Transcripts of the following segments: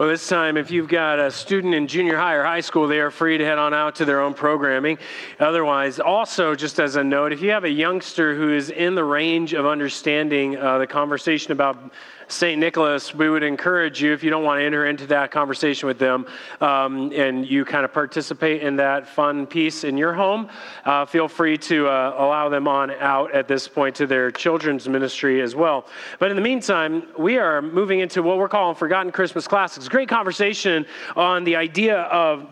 Well, this time, if you've got a student in junior high or high school, they are free to head on out to their own programming. Otherwise, also, just as a note, if you have a youngster who is in the range of understanding uh, the conversation about St. Nicholas, we would encourage you, if you don't want to enter into that conversation with them um, and you kind of participate in that fun piece in your home, uh, feel free to uh, allow them on out at this point to their children's ministry as well. But in the meantime, we are moving into what we're calling Forgotten Christmas Classics. Great conversation on the idea of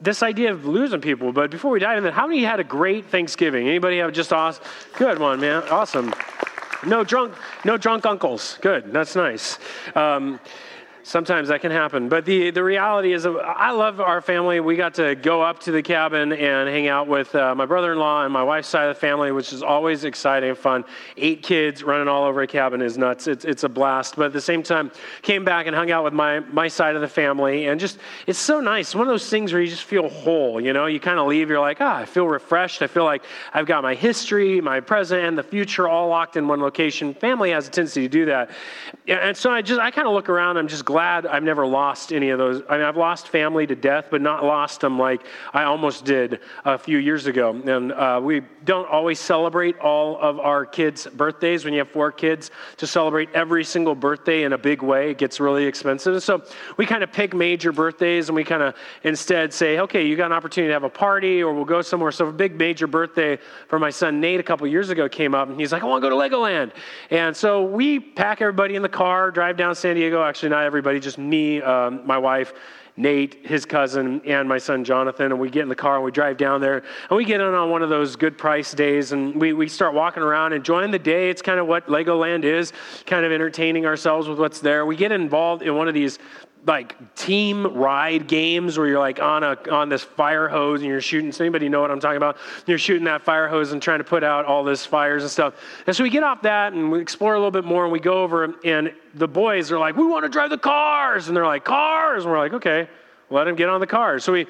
this idea of losing people. But before we dive into that, how many had a great Thanksgiving? Anybody have just awesome? Good one, man. Awesome. No drunk, no drunk uncles. Good. That's nice. Um, sometimes that can happen. But the, the reality is, I love our family. We got to go up to the cabin and hang out with uh, my brother in law and my wife's side of the family, which is always exciting and fun. Eight kids running all over a cabin is nuts. It's, it's a blast. But at the same time, came back and hung out with my, my side of the family. And just, it's so nice. One of those things where you just feel whole. You know, you kind of leave, you're like, ah, I feel refreshed. I feel like I've got my history, my present, and the future all locked in one location. Family has a tendency to do that. And so I just, I kind of look around, I'm just glad I've never lost any of those. I mean, I've lost family to death, but not lost them like I almost did a few years ago. And uh, we don't always celebrate all of our kids' birthdays. When you have four kids, to celebrate every single birthday in a big way, it gets really expensive. So we kind of pick major birthdays and we kind of instead say, okay, you got an opportunity to have a party or we'll go somewhere. So a big major birthday for my son Nate a couple years ago came up and he's like, I want to go to Legoland. And so we pack everybody in the car, drive down San Diego. Actually, not everybody, just me, um, my wife, Nate, his cousin, and my son Jonathan, and we get in the car and we drive down there. And we get in on one of those good price days and we, we start walking around, enjoying the day. It's kind of what Legoland is, kind of entertaining ourselves with what's there. We get involved in one of these like team ride games where you're like on a on this fire hose and you're shooting. Does anybody know what I'm talking about? You're shooting that fire hose and trying to put out all this fires and stuff. And so we get off that and we explore a little bit more and we go over and the boys are like, "We want to drive the cars," and they're like, "Cars," and we're like, "Okay." Let them get on the cars. So we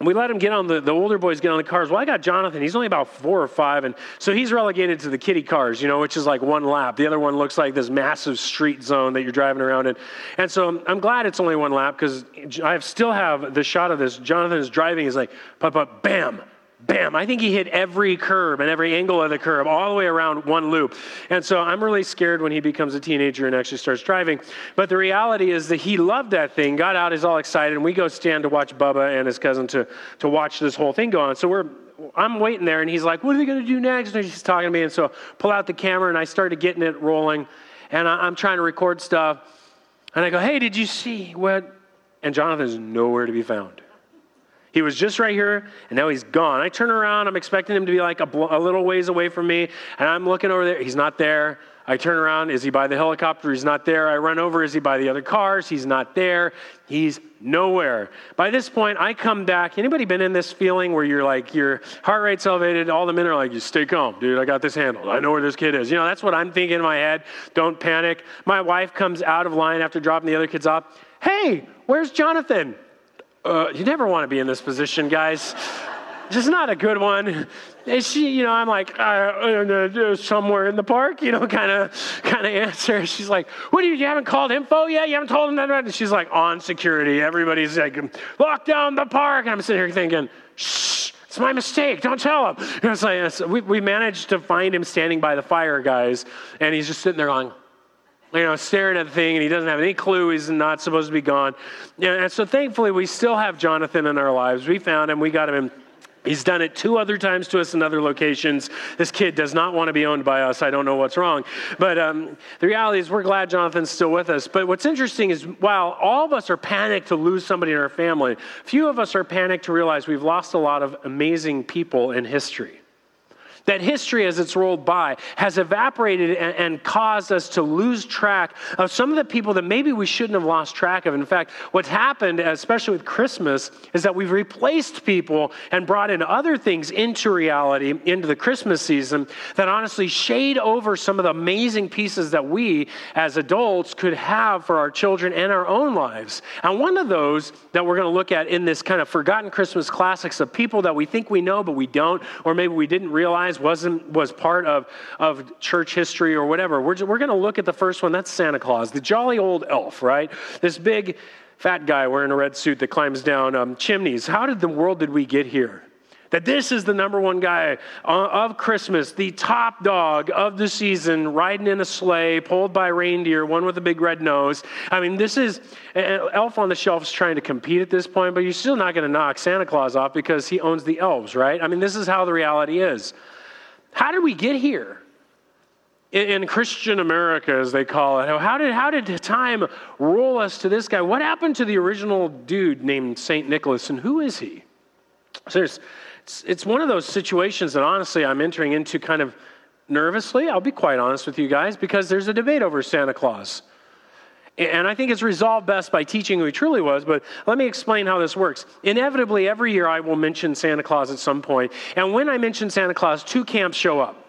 we let him get on the, the older boys get on the cars. Well, I got Jonathan. He's only about four or five. And so he's relegated to the kiddie cars, you know, which is like one lap. The other one looks like this massive street zone that you're driving around in. And so I'm glad it's only one lap because I still have the shot of this. Jonathan is driving. He's like, pop, pop, bam, bam. I think he hit every curb and every angle of the curb all the way around one loop. And so I'm really scared when he becomes a teenager and actually starts driving. But the reality is that he loved that thing, got out, he's all excited, and we go stand to watch Bubba and his cousin to, to watch this whole thing go on. So we're I'm waiting there, and he's like, "What are they going to do next?" And he's talking to me, and so I pull out the camera, and I started getting it rolling, and I, I'm trying to record stuff, and I go, "Hey, did you see what?" And Jonathan's nowhere to be found. He was just right here, and now he's gone. I turn around, I'm expecting him to be like a, a, little ways away from me, and I'm looking over there. He's not there. I turn around, is he by the helicopter? He's not there. I run over, is he by the other cars? He's not there. He's nowhere. By this point, I come back. Anybody been in this feeling where you're like, your heart rate's elevated, all the men are like, you stay calm, dude, I got this handled. I know where this kid is. You know, that's what I'm thinking in my head. Don't panic. My wife comes out of line after dropping the other kids off. Hey, where's Jonathan? Uh, you never want to be in this position, guys. Just not a good one. And she, you know, I'm like, uh, somewhere in the park, you know, kind of, kind of answer. She's like, "What do you? You haven't called info yet? You haven't told them that?" And she's like, "On security. Everybody's like, lock down the park." And I'm sitting here thinking, "Shh." It's my mistake. Don't tell him. And it's like, we, we managed to find him standing by the fire, guys, and he's just sitting there going, you know, staring at the thing, and he doesn't have any clue he's not supposed to be gone. And so thankfully, we still have Jonathan in our lives. We found him, we got him in. He's done it two other times to us in other locations. This kid does not want to be owned by us. I don't know what's wrong. But um, the reality is, we're glad Jonathan's still with us. But what's interesting is, while all of us are panicked to lose somebody in our family, few of us are panicked to realize we've lost a lot of amazing people in history that history, as it's rolled by, has evaporated and, and, caused us to lose track of some of the people that maybe we shouldn't have lost track of. In fact, what's happened, especially with Christmas, is that we've replaced people and brought in other things into reality, into the Christmas season, that honestly shade over some of the amazing pieces that we as adults could have for our children and our own lives. And one of those that we're going to look at in this kind of forgotten Christmas classics of people that we think we know, but we don't, or maybe we didn't realize realize wasn't was part of, of church history or whatever. We're, we're going to look at the first one. That's Santa Claus, the jolly old elf, right? This big fat guy wearing a red suit that climbs down um, chimneys. How did the world did we get here? That this is the number one guy uh, of Christmas, the top dog of the season, riding in a sleigh, pulled by reindeer, one with a big red nose. I mean, this is, Elf on the Shelf is trying to compete at this point, but you're still not going to knock Santa Claus off because he owns the elves, right? I mean, this is how the reality is. How did we get here? in Christian America, as they call it. How did, how did time roll us to this guy? What happened to the original dude named St. Nicholas, and who is he? So it's, it's one of those situations that honestly I'm entering into kind of nervously. I'll be quite honest with you guys because there's a debate over Santa Claus. And I think it's resolved best by teaching who he truly was, but let me explain how this works. Inevitably, every year I will mention Santa Claus at some point. And when I mention Santa Claus, two camps show up.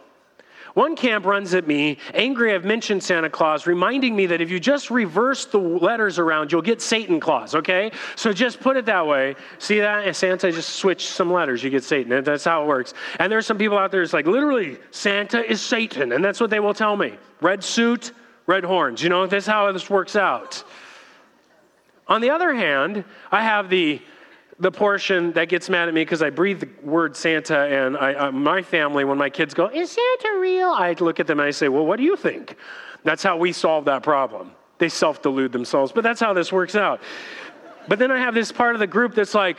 One camp runs at me, angry I've mentioned Santa Claus, reminding me that if you just reverse the letters around, you'll get Satan Claus, okay? So just put it that way. See that? Santa just switched some letters, you get Satan. That's how it works. And there's some people out there that's like, literally, Santa is Satan. And that's what they will tell me. Red suit, red horns. You know, that's how this works out. On the other hand, I have the the portion that gets mad at me because I breathe the word Santa, and I, uh, my family, when my kids go, Is Santa real? I look at them and I say, Well, what do you think? That's how we solve that problem. They self delude themselves, but that's how this works out. But then I have this part of the group that's like,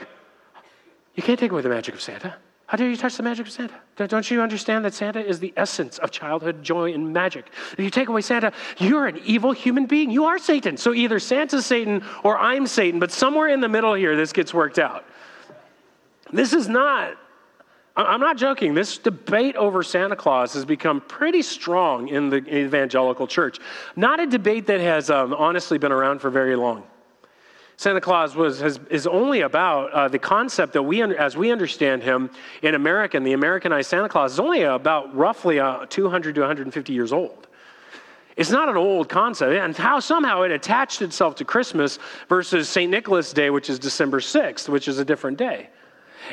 You can't take away the magic of Santa. How dare you touch the magic of Santa? Don't you understand that Santa is the essence of childhood joy and magic? If you take away Santa, you're an evil human being. You are Satan. So either Santa's Satan or I'm Satan, but somewhere in the middle here, this gets worked out. This is not, I'm not joking. This debate over Santa Claus has become pretty strong in the evangelical church. Not a debate that has um, honestly been around for very long. Santa Claus was, has, is only about uh, the concept that we, as we understand him in American, the Americanized Santa Claus is only about roughly uh, 200 to 150 years old. It's not an old concept, and how somehow it attached itself to Christmas versus St. Nicholas Day, which is December 6th, which is a different day.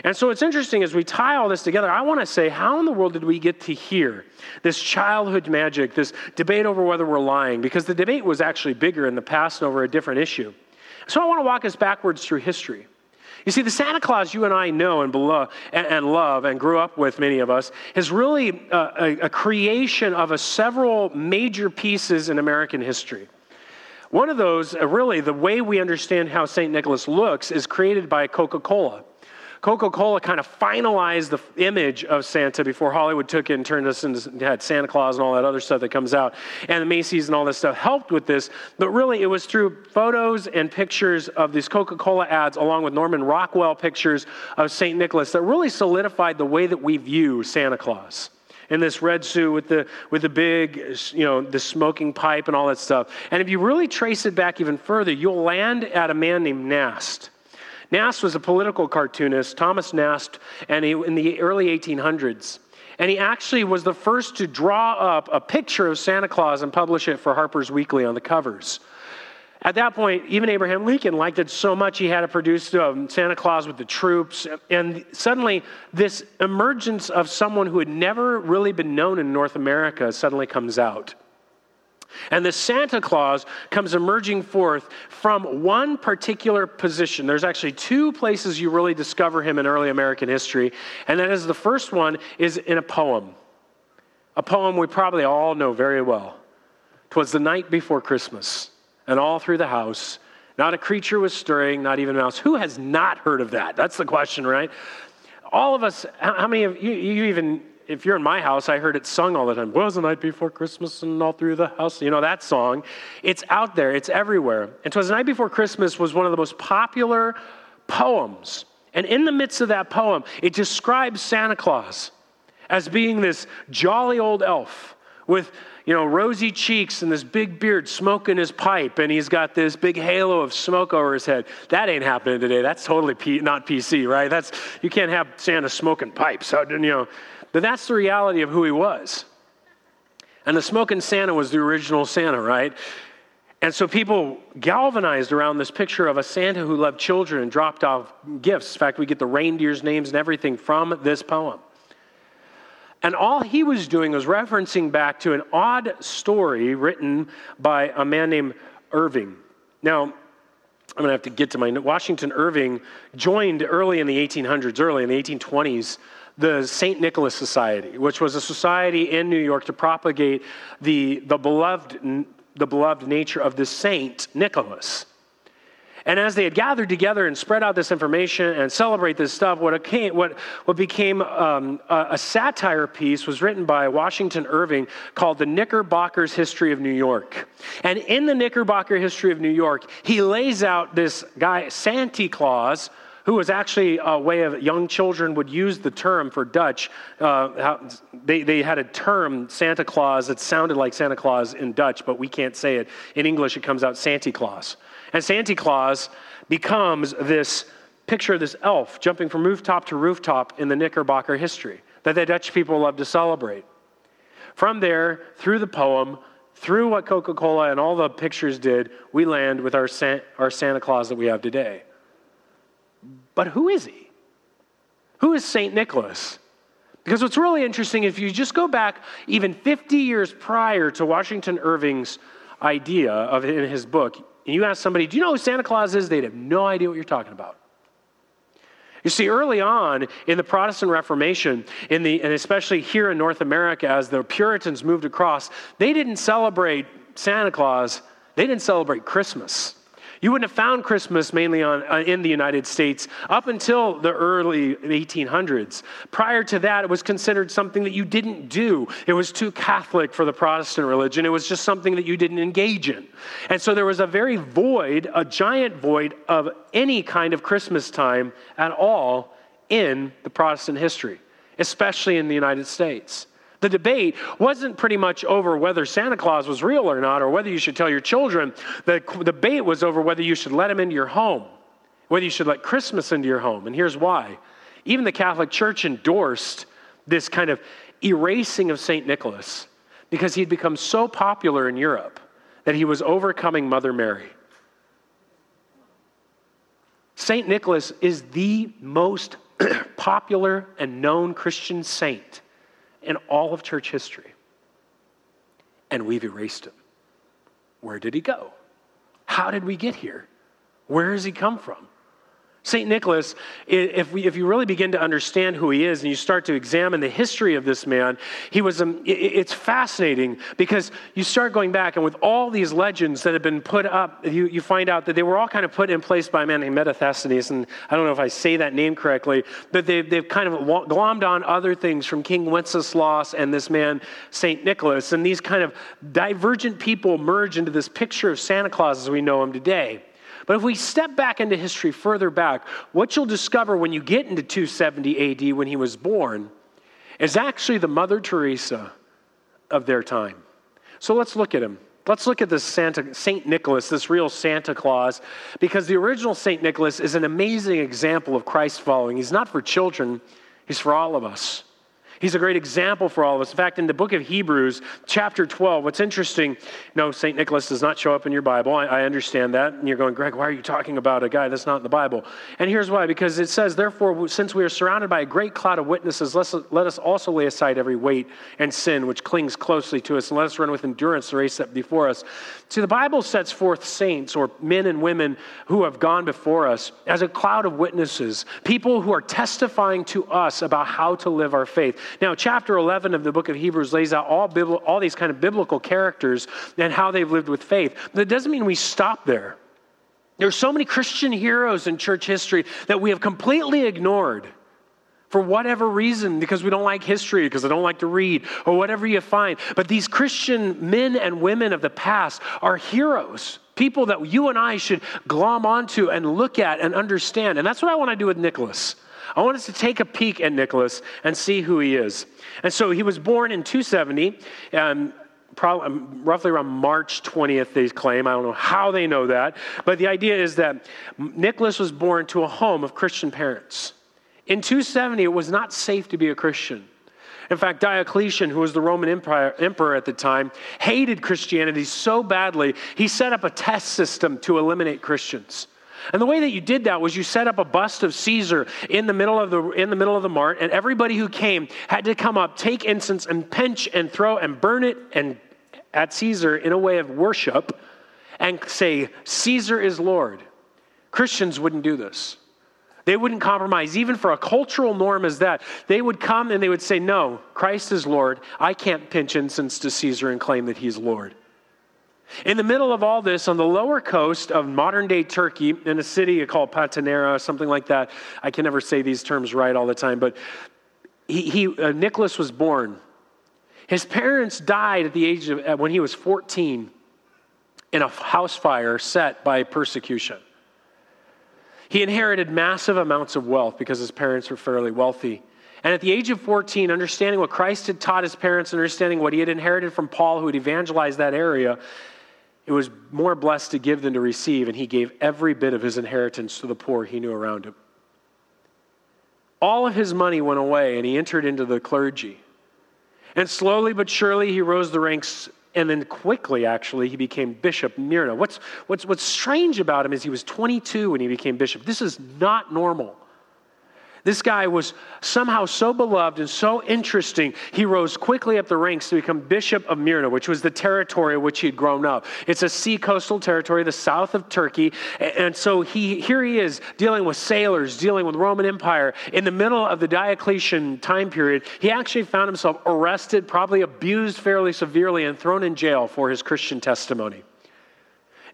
And so it's interesting as we tie all this together, I want to say, how in the world did we get to hear this childhood magic, this debate over whether we're lying? Because the debate was actually bigger in the past and over a different issue. So I want to walk us backwards through history. You see, the Santa Claus you and I know and, below, and, and love and grew up with, many of us, is really a, a, a creation of a several major pieces in American history. One of those, uh, really, the way we understand how St. Nicholas looks, is created by Coca Cola. Coca Cola kind of finalized the image of Santa before Hollywood took it and turned us into had Santa Claus and all that other stuff that comes out. And the Macy's and all this stuff helped with this. But really, it was through photos and pictures of these Coca Cola ads, along with Norman Rockwell pictures of St. Nicholas, that really solidified the way that we view Santa Claus in this red suit with the with the big you know the smoking pipe and all that stuff and if you really trace it back even further you'll land at a man named nast Nast was a political cartoonist, Thomas Nast, and he, in the early 1800s. And he actually was the first to draw up a picture of Santa Claus and publish it for Harper's Weekly on the covers. At that point, even Abraham Lincoln liked it so much he had to produce um, Santa Claus with the troops. And suddenly, this emergence of someone who had never really been known in North America suddenly comes out. And the Santa Claus comes emerging forth from one particular position. There's actually two places you really discover him in early American history. And that is the first one is in a poem. A poem we probably all know very well. Twas the night before Christmas, and all through the house, not a creature was stirring, not even a mouse. Who has not heard of that? That's the question, right? All of us, how many of you, you even if you're in my house, I heard it sung all the time. Was the night before Christmas and all through the house. You know that song. It's out there. It's everywhere. And "Twas the Night Before Christmas" was one of the most popular poems. And in the midst of that poem, it describes Santa Claus as being this jolly old elf with you know rosy cheeks and this big beard smoking his pipe and he's got this big halo of smoke over his head that ain't happening today that's totally P- not pc right that's you can't have santa smoking pipes so, you know but that's the reality of who he was. And the smoking Santa was the original Santa, right? And so people galvanized around this picture of a Santa who loved children and dropped off gifts. In fact, we get the reindeer's names and everything from this poem. And all he was doing was referencing back to an odd story written by a man named Irving. Now, I'm going to have to get to my Washington Irving joined early in the 1800s, early in the 1820s, the St. Nicholas Society, which was a society in New York to propagate the, the, beloved, the beloved nature of the Saint Nicholas. And as they had gathered together and spread out this information and celebrate this stuff, what, came, what, what became um, a, a satire piece was written by Washington Irving called The Knickerbocker's History of New York. And in the Knickerbocker History of New York, he lays out this guy, Santa Claus, who was actually a way of young children would use the term for Dutch. Uh, they, they had a term, Santa Claus, that sounded like Santa Claus in Dutch, but we can't say it. In English, it comes out Santa Claus. And Santa Claus becomes this picture of this elf jumping from rooftop to rooftop in the Knickerbocker history that the Dutch people love to celebrate. From there, through the poem, through what Coca Cola and all the pictures did, we land with our, our Santa Claus that we have today. But who is he? Who is St. Nicholas? Because what's really interesting, if you just go back even 50 years prior to Washington Irving's idea of in his book, and you ask somebody, Do you know who Santa Claus is? They'd have no idea what you're talking about. You see, early on in the Protestant Reformation, in the, and especially here in North America, as the Puritans moved across, they didn't celebrate Santa Claus, they didn't celebrate Christmas. You wouldn't have found Christmas mainly on, uh, in the United States up until the early 1800s. Prior to that, it was considered something that you didn't do. It was too Catholic for the Protestant religion. It was just something that you didn't engage in. And so there was a very void, a giant void of any kind of Christmas time at all in the Protestant history, especially in the United States. The debate wasn't pretty much over whether Santa Claus was real or not, or whether you should tell your children. The debate was over whether you should let him into your home, whether you should let Christmas into your home. And here's why. Even the Catholic Church endorsed this kind of erasing of St. Nicholas because he'd become so popular in Europe that he was overcoming Mother Mary. St. Nicholas is the most popular and known Christian saint in all of church history. And we've erased him. Where did he go? How did we get here? Where has he come from? St. Nicholas, if, we, if you really begin to understand who he is and you start to examine the history of this man, he was, um, it's fascinating because you start going back and with all these legends that have been put up, you, you find out that they were all kind of put in place by a man named Metasthenes. And I don't know if I say that name correctly, but they've, they've kind of glommed on other things from King Wenceslas and this man, St. Nicholas. And these kind of divergent people merge into this picture of Santa Claus as we know him today. But if we step back into history further back, what you'll discover when you get into 270 AD when he was born is actually the Mother Teresa of their time. So let's look at him. Let's look at this Santa, Saint Nicholas, this real Santa Claus, because the original Saint Nicholas is an amazing example of Christ following. He's not for children, he's for all of us. He's a great example for all of us. In fact, in the book of Hebrews, chapter 12, what's interesting, no, St. Nicholas does not show up in your Bible. I, I, understand that. And you're going, Greg, why are you talking about a guy that's not in the Bible? And here's why because it says, Therefore, since we are surrounded by a great cloud of witnesses, let us, let us also lay aside every weight and sin which clings closely to us, and let us run with endurance the race set before us. See, the Bible sets forth saints or men and women who have gone before us as a cloud of witnesses, people who are testifying to us about how to live our faith. Now, chapter 11 of the book of Hebrews lays out all, all these kind of biblical characters and how they've lived with faith. It doesn't mean we stop there. There's so many Christian heroes in church history that we have completely ignored for whatever reason, because we don't like history, because I don't like to read, or whatever you find. But these Christian men and women of the past are heroes, people that you and I should glom onto and look at and understand. And that's what I want to do with Nicholas. I want us to take a peek at Nicholas and see who he is. And so he was born in 270. Um, Probably, um, roughly around March 20th, they claim. I don't know how they know that. But the idea is that Nicholas was born to a home of Christian parents. In 270, it was not safe to be a Christian. In fact, Diocletian, who was the Roman empire, emperor at the time, hated Christianity so badly, he set up a test system to eliminate Christians. And the way that you did that was you set up a bust of Caesar in the middle of the in the middle of the mart, and everybody who came had to come up, take incense, and pinch and throw and burn it and at Caesar in a way of worship, and say, "Caesar is Lord." Christians wouldn't do this. They wouldn't compromise, even for a cultural norm as that. They would come and they would say, No, Christ is Lord. I can't pinch incense to Caesar and claim that he's Lord. In the middle of all this, on the lower coast of modern day Turkey, in a city called Patanera, something like that, I can never say these terms right all the time, but he, he uh, Nicholas was born. His parents died at the age of, uh, when he was 14 in a house fire set by persecution. He inherited massive amounts of wealth because his parents were fairly wealthy. And at the age of 14, understanding what Christ had taught his parents, understanding what he had inherited from Paul, who had evangelized that area, it was more blessed to give than to receive, and he gave every bit of his inheritance to the poor he knew around him. All of his money went away, and he entered into the clergy. And slowly but surely, he rose the ranks and then quickly, actually, he became Bishop Myrna. What's, what's, what's strange about him is he was 22 when he became bishop. This is not normal. This guy was somehow so beloved and so interesting, he rose quickly up the ranks to become Bishop of Myrna, which was the territory in which he had grown up. It's a sea coastal territory, the south of Turkey. And so he, here he is dealing with sailors, dealing with Roman Empire. In the middle of the Diocletian time period, he actually found himself arrested, probably abused fairly severely, and thrown in jail for his Christian testimony.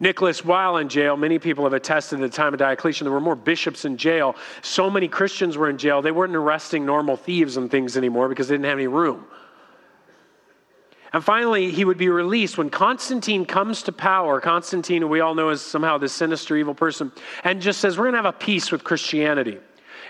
Nicholas, while in jail, many people have attested at the time of Diocletian, there were more bishops in jail. So many Christians were in jail, they weren't arresting normal thieves and things anymore because they didn't have any room. And finally, he would be released when Constantine comes to power. Constantine, we all know is somehow this sinister, evil person, and just says, We're going to have a peace with Christianity.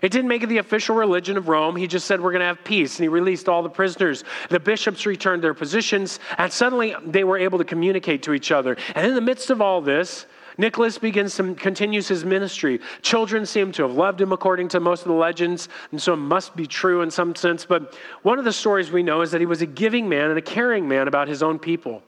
It didn't make it the official religion of Rome. He just said, We're going to have peace. And he released all the prisoners. The bishops returned their positions, and suddenly they were able to communicate to each other. And in the midst of all this, Nicholas begins to continues his ministry. Children seem to have loved him according to most of the legends, and so it must be true in some sense. But one of the stories we know is that he was a giving man and a caring man about his own people.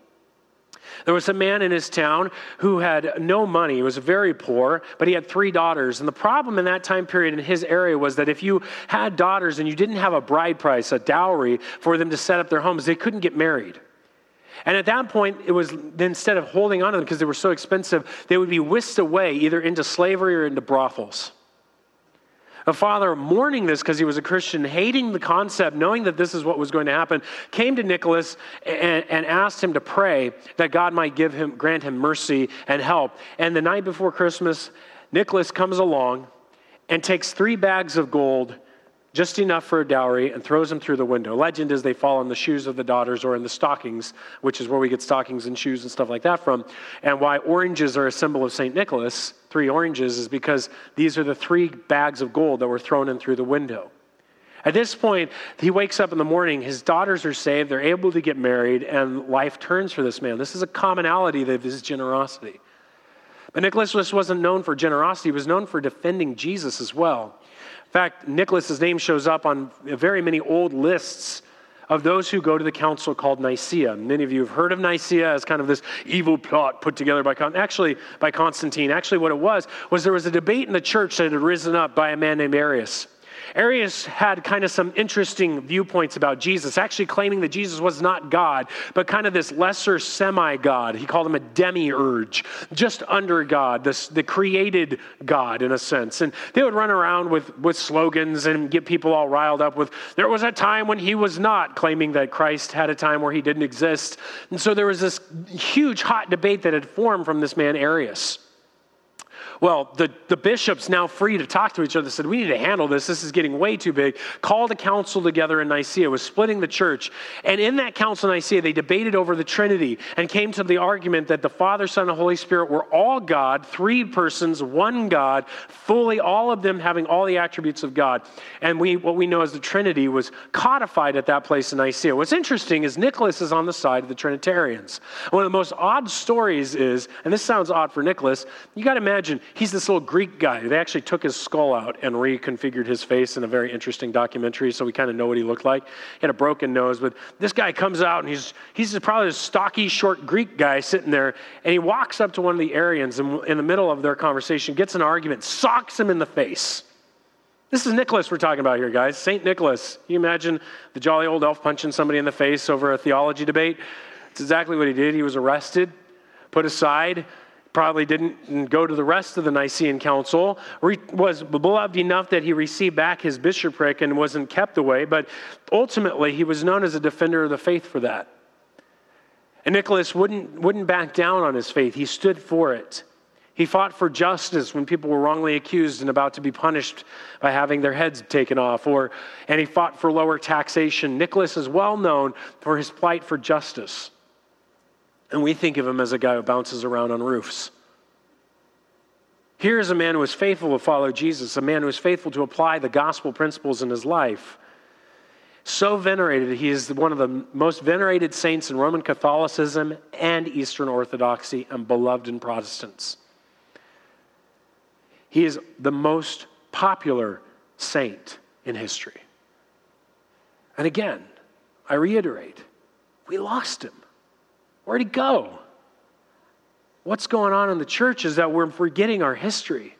There was a man in his town who had no money. He was very poor, but he had three daughters. And the problem in that time period in his area was that if you had daughters and you didn't have a bride price, a dowry for them to set up their homes, they couldn't get married. And at that point, it was instead of holding on to them because they were so expensive, they would be whisked away either into slavery or into brothels. A father, mourning this because he was a Christian, hating the concept, knowing that this is what was going to happen, came to Nicholas and, and, asked him to pray that God might give him, grant him mercy and help. And the night before Christmas, Nicholas comes along and takes three bags of gold just enough for a dowry, and throws them through the window. Legend is they fall in the shoes of the daughters or in the stockings, which is where we get stockings and shoes and stuff like that from. And why oranges are a symbol of St. Nicholas, three oranges, is because these are the three bags of gold that were thrown in through the window. At this point, he wakes up in the morning, his daughters are saved, they're able to get married, and life turns for this man. This is a commonality of his generosity. But Nicholas wasn't known for generosity, he was known for defending Jesus as well fact, Nicholas's name shows up on very many old lists of those who go to the council called Nicaea. Many of you have heard of Nicaea as kind of this evil plot put together by actually by Constantine. Actually, what it was was there was a debate in the church that had risen up by a man named Arius. Arius had kind of some interesting viewpoints about Jesus, actually claiming that Jesus was not God, but kind of this lesser semi God. He called him a demiurge, just under God, this, the created God in a sense. And they would run around with, with slogans and get people all riled up with, there was a time when he was not, claiming that Christ had a time where he didn't exist. And so there was this huge hot debate that had formed from this man, Arius. Well, the, the bishops, now free to talk to each other, said, We need to handle this. This is getting way too big. Called a council together in Nicaea, was splitting the church. And in that council in Nicaea, they debated over the Trinity and came to the argument that the Father, Son, and Holy Spirit were all God, three persons, one God, fully, all of them having all the attributes of God. And we, what we know as the Trinity was codified at that place in Nicaea. What's interesting is Nicholas is on the side of the Trinitarians. One of the most odd stories is, and this sounds odd for Nicholas, you got to imagine, he's this little Greek guy. They actually took his skull out and reconfigured his face in a very interesting documentary, so we kind of know what he looked like. He had a broken nose, but this guy comes out and he's, he's probably a stocky, short Greek guy sitting there, and he walks up to one of the Arians and in the middle of their conversation, gets an argument, socks him in the face. This is Nicholas we're talking about here, guys. St. Nicholas. Can you imagine the jolly old elf punching somebody in the face over a theology debate? It's exactly what he did. He was arrested, put aside, probably didn't go to the rest of the Nicene Council, was beloved enough that he received back his bishopric and wasn't kept away, but ultimately he was known as a defender of the faith for that. And Nicholas wouldn't, wouldn't back down on his faith, he stood for it. He fought for justice when people were wrongly accused and about to be punished by having their heads taken off, or, and he fought for lower taxation. Nicholas is well known for his plight for justice. And we think of him as a guy who bounces around on roofs. Here is a man who was faithful to follow Jesus, a man who was faithful to apply the gospel principles in his life. So venerated, he is one of the most venerated saints in Roman Catholicism and Eastern Orthodoxy, and beloved in Protestants. He is the most popular saint in history. And again, I reiterate, we lost him. Where'd he go? What's going on in the church is that we're forgetting our history.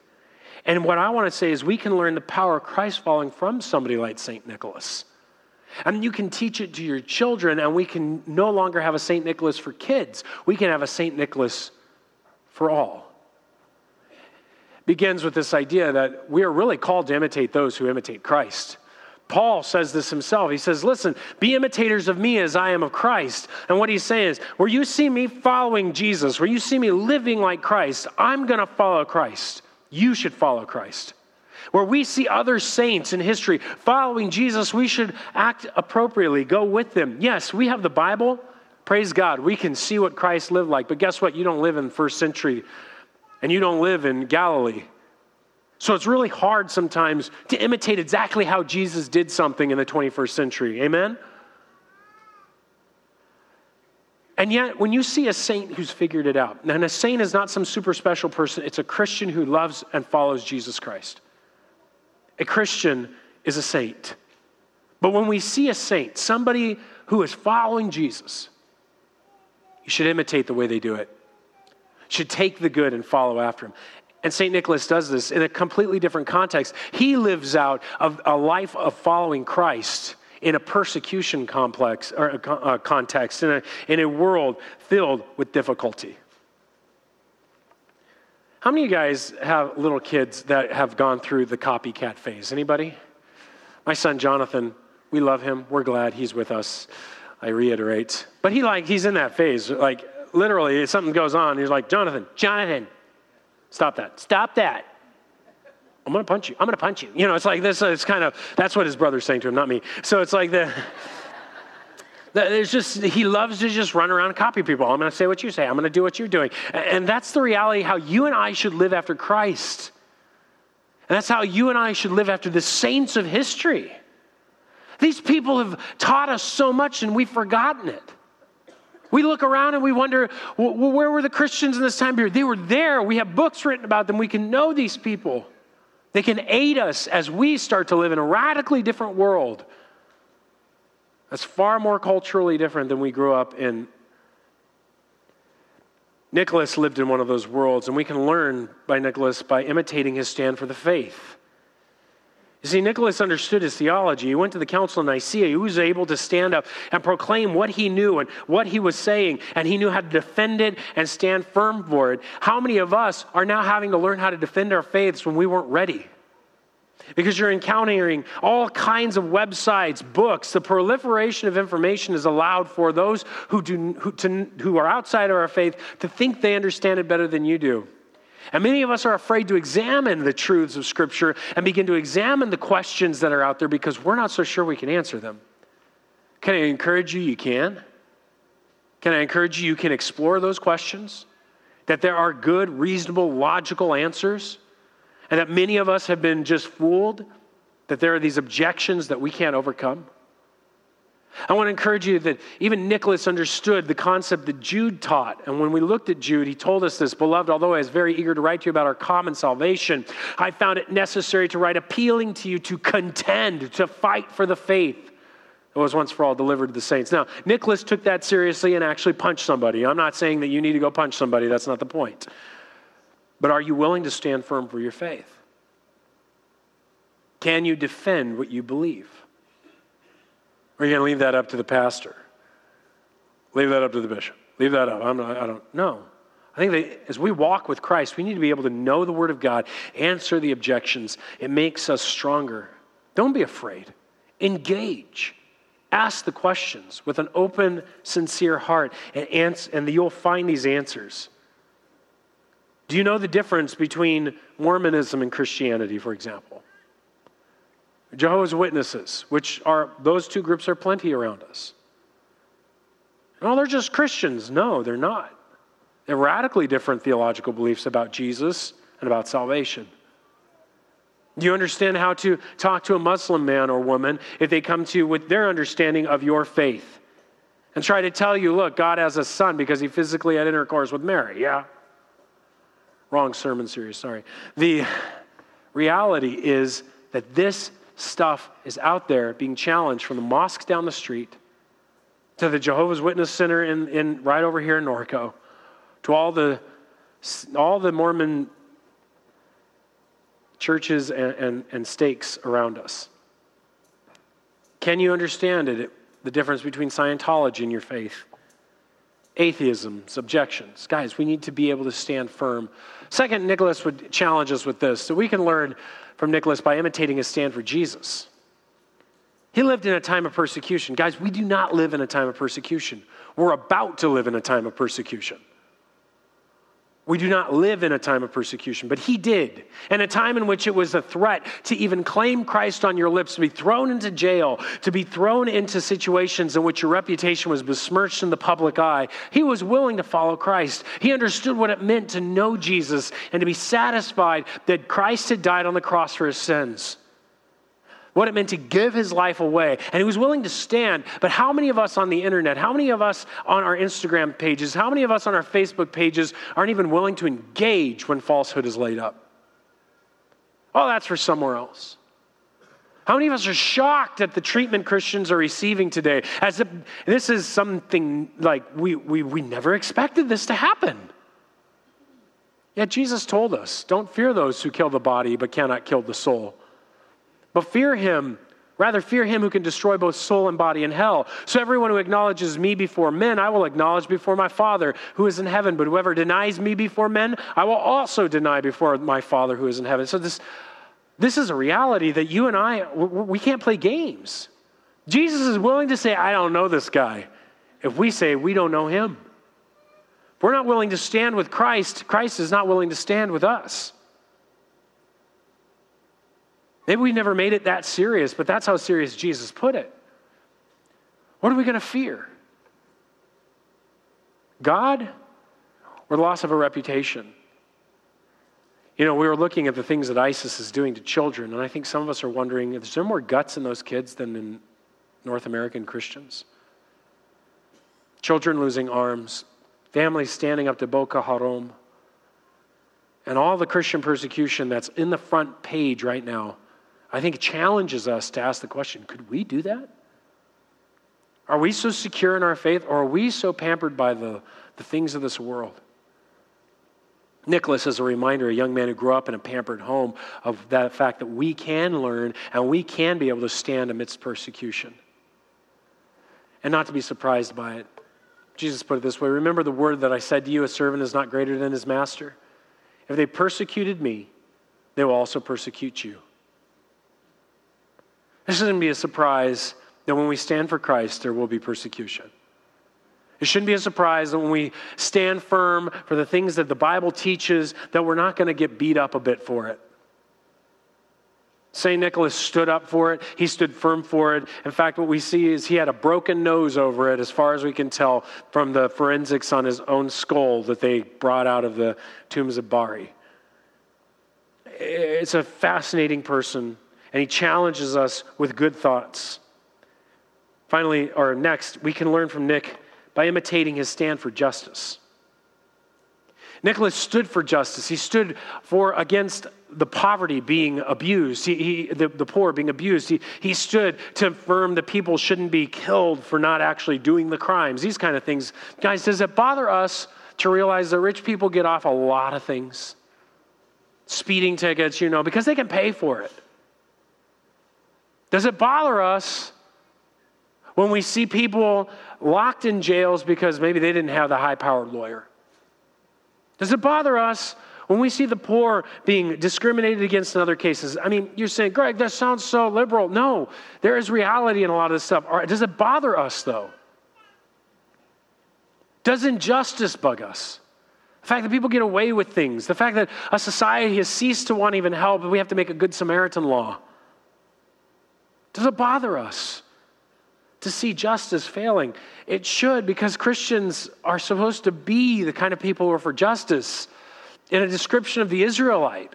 And what I want to say is we can learn the power of Christ falling from somebody like St. Nicholas. And you can teach it to your children, and we can no longer have a St. Nicholas for kids. We can have a St. Nicholas for all. Begins with this idea that we are really called to imitate those who imitate Christ. Paul says this himself. He says, Listen, be imitators of me as I am of Christ. And what he's saying is, where you see me following Jesus, where you see me living like Christ, I'm going to follow Christ. You should follow Christ. Where we see other saints in history following Jesus, we should act appropriately, go with them. Yes, we have the Bible. Praise God. We can see what Christ lived like. But guess what? You don't live in the first century and you don't live in Galilee. So it's really hard sometimes to imitate exactly how Jesus did something in the 21st century. Amen? And yet, when you see a saint who's figured it out, and a saint is not some super special person, it's a Christian who loves and follows Jesus Christ. A Christian is a saint. But when we see a saint, somebody who is following Jesus, you should imitate the way they do it. Should take the good and follow after him. And St. Nicholas does this in a completely different context. He lives out a, a life of following Christ in a persecution complex or a context, in a, in a world filled with difficulty. How many of you guys have little kids that have gone through the copycat phase? Anybody? My son Jonathan, we love him. We're glad he's with us. I reiterate. But he like he's in that phase. Like literally, if something goes on. He's like, Jonathan, Jonathan, Stop that. Stop that. I'm going to punch you. I'm going to punch you. You know, it's like this. It's kind of, that's what his brother's saying to him, not me. So it's like the, there's just, he loves to just run around and copy people. I'm going to say what you say. I'm going to do what you're doing. And that's the reality how you and I should live after Christ. And that's how you and I should live after the saints of history. These people have taught us so much and we've forgotten it. We look around and we wonder, well, where were the Christians in this time period? They were there. We have books written about them. We can know these people. They can aid us as we start to live in a radically different world that's far more culturally different than we grew up in. Nicholas lived in one of those worlds, and we can learn by Nicholas by imitating his stand for the faith. You see, Nicholas understood his theology. He went to the Council of Nicaea. He was able to stand up and proclaim what he knew and what he was saying, and he knew how to defend it and stand firm for it. How many of us are now having to learn how to defend our faiths when we weren't ready? Because you're encountering all kinds of websites, books. The proliferation of information is allowed for those who, do, who, to, who are outside of our faith to think they understand it better than you do. And many of us are afraid to examine the truths of Scripture and begin to examine the questions that are out there because we're not so sure we can answer them. Can I encourage you? You can. Can I encourage you? You can explore those questions, that there are good, reasonable, logical answers, and that many of us have been just fooled, that there are these objections that we can't overcome. I want to encourage you that even Nicholas understood the concept that Jude taught. And when we looked at Jude, he told us this Beloved, although I was very eager to write to you about our common salvation, I found it necessary to write appealing to you to contend, to fight for the faith that was once for all delivered to the saints. Now, Nicholas took that seriously and actually punched somebody. I'm not saying that you need to go punch somebody, that's not the point. But are you willing to stand firm for your faith? Can you defend what you believe? Or are you going to leave that up to the pastor? Leave that up to the bishop. Leave that up. I'm not, I don't know. I think that as we walk with Christ, we need to be able to know the Word of God, answer the objections. It makes us stronger. Don't be afraid. Engage. Ask the questions with an open, sincere heart, and, answer, and you'll find these answers. Do you know the difference between Mormonism and Christianity, for example? Jehovah's Witnesses, which are, those two groups are plenty around us. Oh, they're just Christians. No, they're not. They're radically different theological beliefs about Jesus and about salvation. Do you understand how to talk to a Muslim man or woman if they come to you with their understanding of your faith and try to tell you, look, God has a son because he physically had intercourse with Mary? Yeah. Wrong sermon series, sorry. The reality is that this stuff is out there being challenged from the mosque down the street to the Jehovah's Witness Center in, in right over here in Norco to all the all the Mormon churches and, and, and stakes around us. Can you understand it, the difference between Scientology and your faith? Atheism, objections. Guys, we need to be able to stand firm. Second, Nicholas would challenge us with this so we can learn from Nicholas by imitating his stand for Jesus. He lived in a time of persecution. Guys, we do not live in a time of persecution. We're about to live in a time of persecution. We do not live in a time of persecution, but he did. And a time in which it was a threat to even claim Christ on your lips, to be thrown into jail, to be thrown into situations in which your reputation was besmirched in the public eye. He was willing to follow Christ. He understood what it meant to know Jesus and to be satisfied that Christ had died on the cross for his sins what it meant to give his life away. And he was willing to stand. But how many of us on the internet, how many of us on our Instagram pages, how many of us on our Facebook pages aren't even willing to engage when falsehood is laid up? Oh, that's for somewhere else. How many of us are shocked at the treatment Christians are receiving today? As if this is something like we, we, we never expected this to happen. Yet Jesus told us don't fear those who kill the body but cannot kill the soul. But fear him. Rather, fear him who can destroy both soul and body in hell. So, everyone who acknowledges me before men, I will acknowledge before my Father who is in heaven. But whoever denies me before men, I will also deny before my Father who is in heaven. So, this, this is a reality that you and I, we can't play games. Jesus is willing to say, I don't know this guy, if we say we don't know him. If we're not willing to stand with Christ, Christ is not willing to stand with us. Maybe we never made it that serious, but that's how serious Jesus put it. What are we going to fear? God or loss of a reputation? You know, we were looking at the things that ISIS is doing to children, and I think some of us are wondering is there more guts in those kids than in North American Christians? Children losing arms, families standing up to Boko Haram, and all the Christian persecution that's in the front page right now I think it challenges us to ask the question could we do that? Are we so secure in our faith, or are we so pampered by the, the things of this world? Nicholas is a reminder, a young man who grew up in a pampered home, of that fact that we can learn and we can be able to stand amidst persecution and not to be surprised by it. Jesus put it this way Remember the word that I said to you, a servant is not greater than his master? If they persecuted me, they will also persecute you. This shouldn't be a surprise that when we stand for Christ, there will be persecution. It shouldn't be a surprise that when we stand firm for the things that the Bible teaches, that we're not going to get beat up a bit for it. St. Nicholas stood up for it. He stood firm for it. In fact, what we see is he had a broken nose over it, as far as we can tell from the forensics on his own skull that they brought out of the tombs of Bari. It's a fascinating person and he challenges us with good thoughts. Finally, or next, we can learn from Nick by imitating his stand for justice. Nicholas stood for justice. He stood for against the poverty being abused, he, he, the, the poor being abused. He, he stood to affirm that people shouldn't be killed for not actually doing the crimes, these kind of things. Guys, does it bother us to realize that rich people get off a lot of things? Speeding tickets, you know, because they can pay for it. Does it bother us when we see people locked in jails because maybe they didn't have the high powered lawyer? Does it bother us when we see the poor being discriminated against in other cases? I mean, you're saying, Greg, that sounds so liberal. No, there is reality in a lot of this stuff. Does it bother us, though? Does injustice bug us? The fact that people get away with things, the fact that a society has ceased to want even help, and we have to make a good Samaritan law. Does it bother us to see justice failing? It should, because Christians are supposed to be the kind of people who are for justice. In a description of the Israelite,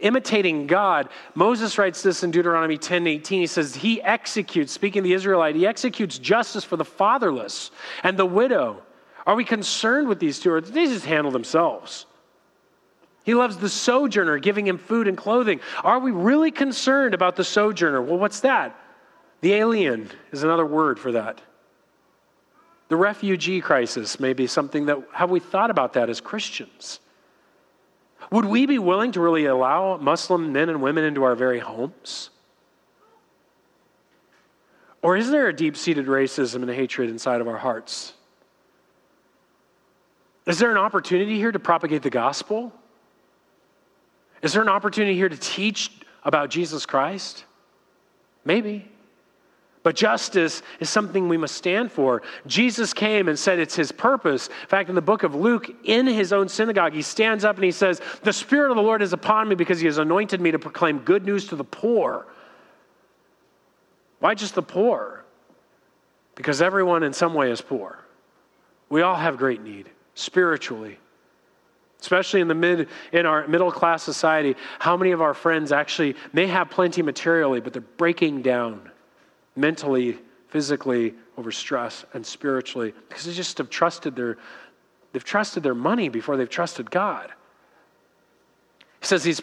imitating God, Moses writes this in Deuteronomy 10 18. He says, He executes, speaking of the Israelite, he executes justice for the fatherless and the widow. Are we concerned with these two, or they just handle themselves? He loves the sojourner, giving him food and clothing. Are we really concerned about the sojourner? Well, what's that? The alien is another word for that. The refugee crisis may be something that, have we thought about that as Christians? Would we be willing to really allow Muslim men and women into our very homes? Or is there a deep seated racism and hatred inside of our hearts? Is there an opportunity here to propagate the gospel? Is there an opportunity here to teach about Jesus Christ? Maybe. But justice is something we must stand for. Jesus came and said it's his purpose. In fact, in the book of Luke, in his own synagogue, he stands up and he says, The Spirit of the Lord is upon me because he has anointed me to proclaim good news to the poor. Why just the poor? Because everyone in some way is poor. We all have great need spiritually. Especially in the mid in our middle class society, how many of our friends actually may have plenty materially, but they're breaking down mentally, physically, over stress, and spiritually, because they just have trusted their, they've trusted their money before they've trusted God. He says he's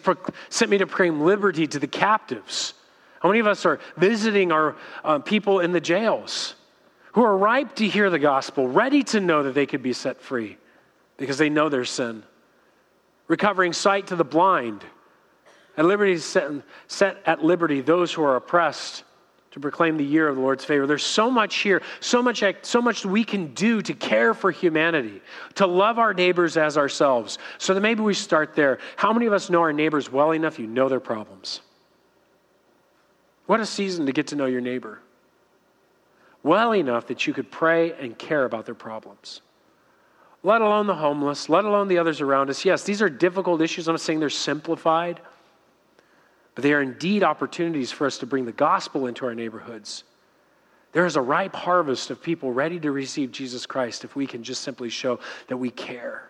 sent me to proclaim liberty to the captives. How many of us are visiting our uh, people in the jails who are ripe to hear the gospel, ready to know that they could be set free because they know their sin? Recovering sight to the blind, and liberty set, set at liberty those who are oppressed to proclaim the year of the Lord's favor. There's so much here, so much, so much we can do to care for humanity, to love our neighbors as ourselves. So that maybe we start there. How many of us know our neighbors well enough you know their problems? What a season to get to know your neighbor well enough that you could pray and care about their problems. Let alone the homeless, let alone the others around us. Yes, these are difficult issues. I'm not saying they're simplified. But they are indeed opportunities for us to bring the gospel into our neighborhoods. There is a ripe harvest of people ready to receive Jesus Christ if we can just simply show that we care.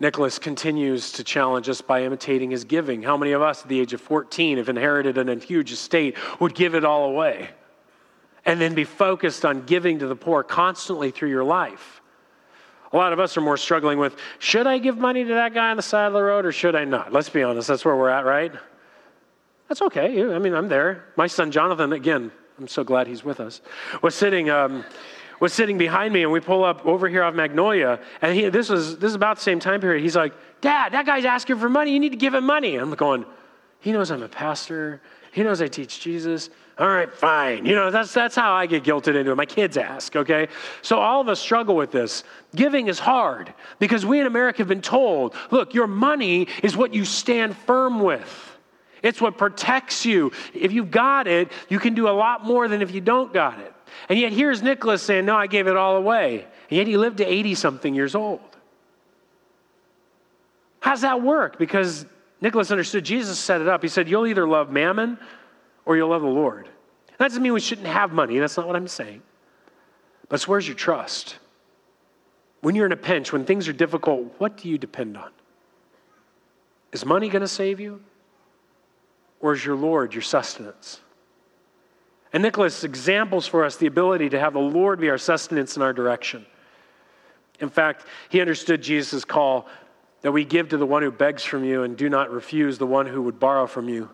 Nicholas continues to challenge us by imitating his giving. How many of us at the age of 14, if inherited a huge estate, would give it all away and then be focused on giving to the poor constantly through your life? A lot of us are more struggling with should I give money to that guy on the side of the road or should I not? Let's be honest, that's where we're at, right? That's okay. I mean, I'm there. My son Jonathan, again, I'm so glad he's with us, was sitting. Um, was sitting behind me, and we pull up over here off Magnolia, and he, this was this is about the same time period. He's like, "Dad, that guy's asking for money. You need to give him money." I'm going, "He knows I'm a pastor. He knows I teach Jesus. All right, fine. You know, that's, that's how I get guilted into it. My kids ask, okay? So all of us struggle with this. Giving is hard because we in America have been told look, your money is what you stand firm with. It's what protects you. If you've got it, you can do a lot more than if you don't got it. And yet here's Nicholas saying, No, I gave it all away. And yet he lived to 80 something years old. How's that work? Because Nicholas understood Jesus set it up. He said, You'll either love mammon or you'll love the Lord. That doesn't mean we shouldn't have money. That's not what I'm saying. But it's where's your trust? When you're in a pinch, when things are difficult, what do you depend on? Is money going to save you? Or is your Lord your sustenance? And Nicholas examples for us the ability to have the Lord be our sustenance and our direction. In fact, he understood Jesus' call that we give to the one who begs from you and do not refuse the one who would borrow from you.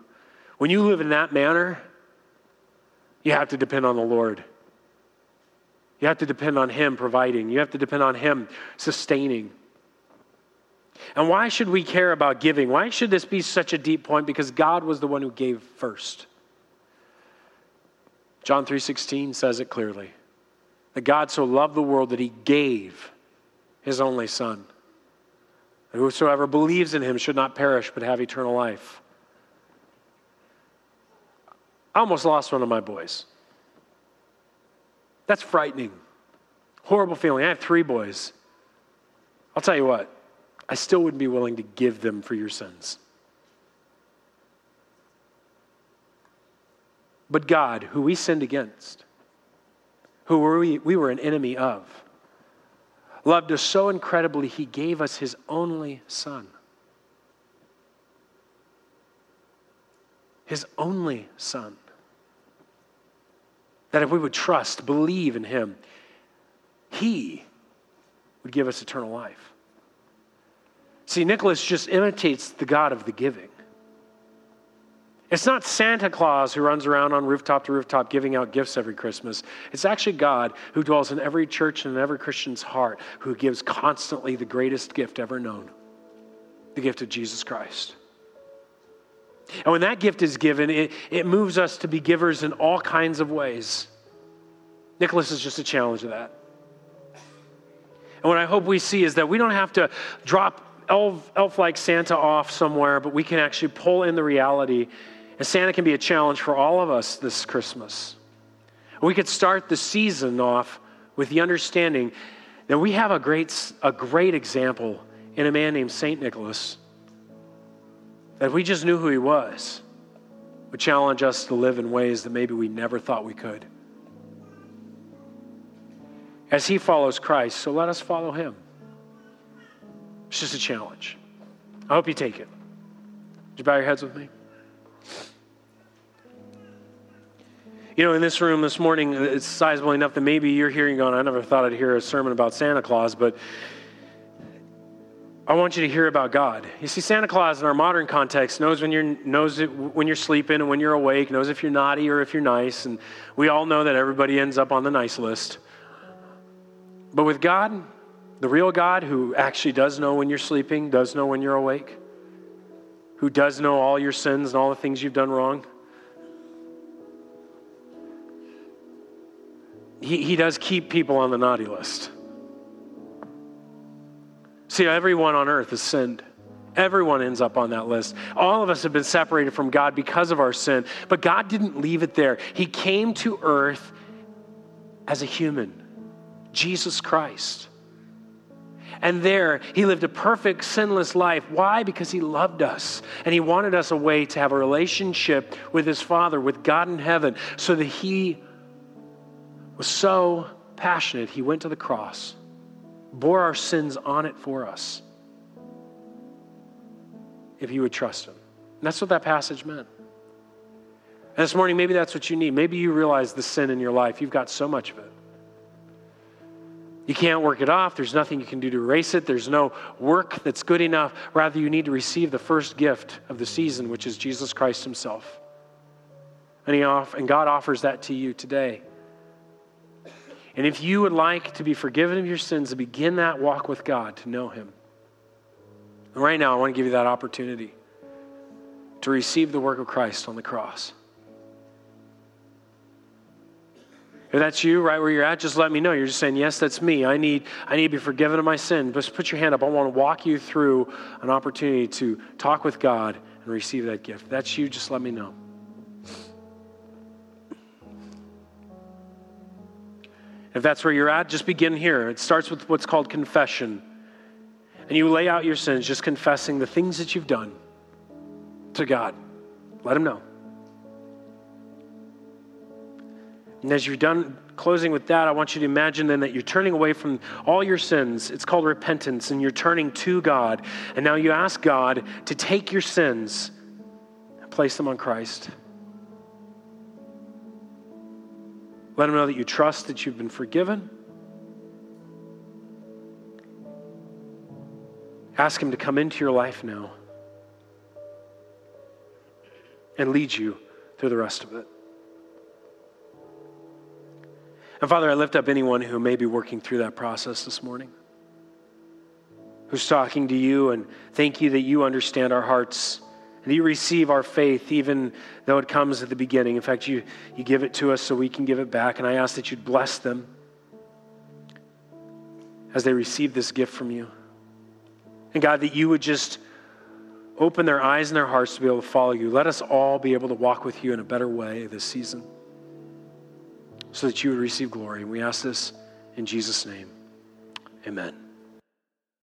When you live in that manner, you have to depend on the Lord. You have to depend on Him providing, you have to depend on Him sustaining. And why should we care about giving? Why should this be such a deep point? Because God was the one who gave first. John 3:16 says it clearly. That God so loved the world that he gave his only son. That whosoever believes in him should not perish but have eternal life. I almost lost one of my boys. That's frightening. Horrible feeling. I have three boys. I'll tell you what, I still wouldn't be willing to give them for your sins. But God, who we sinned against, who we, we were an enemy of, loved us so incredibly, he gave us his only son. His only son. That if we would trust, believe in him, he would give us eternal life. See, Nicholas just imitates the God of the giving. It's not Santa Claus who runs around on rooftop to rooftop giving out gifts every Christmas. It's actually God who dwells in every church and in every Christian's heart who gives constantly the greatest gift ever known the gift of Jesus Christ. And when that gift is given, it, it moves us to be givers in all kinds of ways. Nicholas is just a challenge of that. And what I hope we see is that we don't have to drop elf like Santa off somewhere, but we can actually pull in the reality and Santa can be a challenge for all of us this Christmas. We could start the season off with the understanding that we have a great, a great example in a man named St. Nicholas. That if we just knew who he was, would challenge us to live in ways that maybe we never thought we could. As he follows Christ, so let us follow him. It's just a challenge. I hope you take it. Would you bow your heads with me? You know, in this room this morning, it's sizable enough that maybe you're hearing going, I never thought I'd hear a sermon about Santa Claus, but I want you to hear about God. You see, Santa Claus in our modern context knows when you're knows when you're sleeping and when you're awake, knows if you're naughty or if you're nice, and we all know that everybody ends up on the nice list. But with God, the real God who actually does know when you're sleeping, does know when you're awake, who does know all your sins and all the things you've done wrong, he, he does keep people on the naughty list. See, everyone on earth has sinned. Everyone ends up on that list. All of us have been separated from God because of our sin. But God didn't leave it there. He came to earth as a human, Jesus Christ. And there, he lived a perfect, sinless life. Why? Because he loved us. And he wanted us a way to have a relationship with his Father, with God in heaven, so that he was so passionate, he went to the cross, bore our sins on it for us, if you would trust him. And that's what that passage meant. And this morning, maybe that's what you need. Maybe you realize the sin in your life. You've got so much of it. You can't work it off. There's nothing you can do to erase it. There's no work that's good enough. Rather, you need to receive the first gift of the season, which is Jesus Christ Himself. And, he off, and God offers that to you today. And if you would like to be forgiven of your sins, to begin that walk with God, to know Him, right now I want to give you that opportunity to receive the work of Christ on the cross. If that's you, right where you're at, just let me know. You're just saying, Yes, that's me. I need, I need to be forgiven of my sin. Just put your hand up. I want to walk you through an opportunity to talk with God and receive that gift. If that's you, just let me know. If that's where you're at, just begin here. It starts with what's called confession. And you lay out your sins, just confessing the things that you've done to God. Let Him know. And as you're done closing with that, I want you to imagine then that you're turning away from all your sins. It's called repentance, and you're turning to God. And now you ask God to take your sins and place them on Christ. Let them know that you trust that you've been forgiven. Ask Him to come into your life now and lead you through the rest of it. And Father, I lift up anyone who may be working through that process this morning, who's talking to you, and thank you that you understand our hearts and you receive our faith even though it comes at the beginning. In fact, you, you give it to us so we can give it back. And I ask that you'd bless them as they receive this gift from you. And God, that you would just open their eyes and their hearts to be able to follow you. Let us all be able to walk with you in a better way this season so that you would receive glory. And we ask this in Jesus' name. Amen.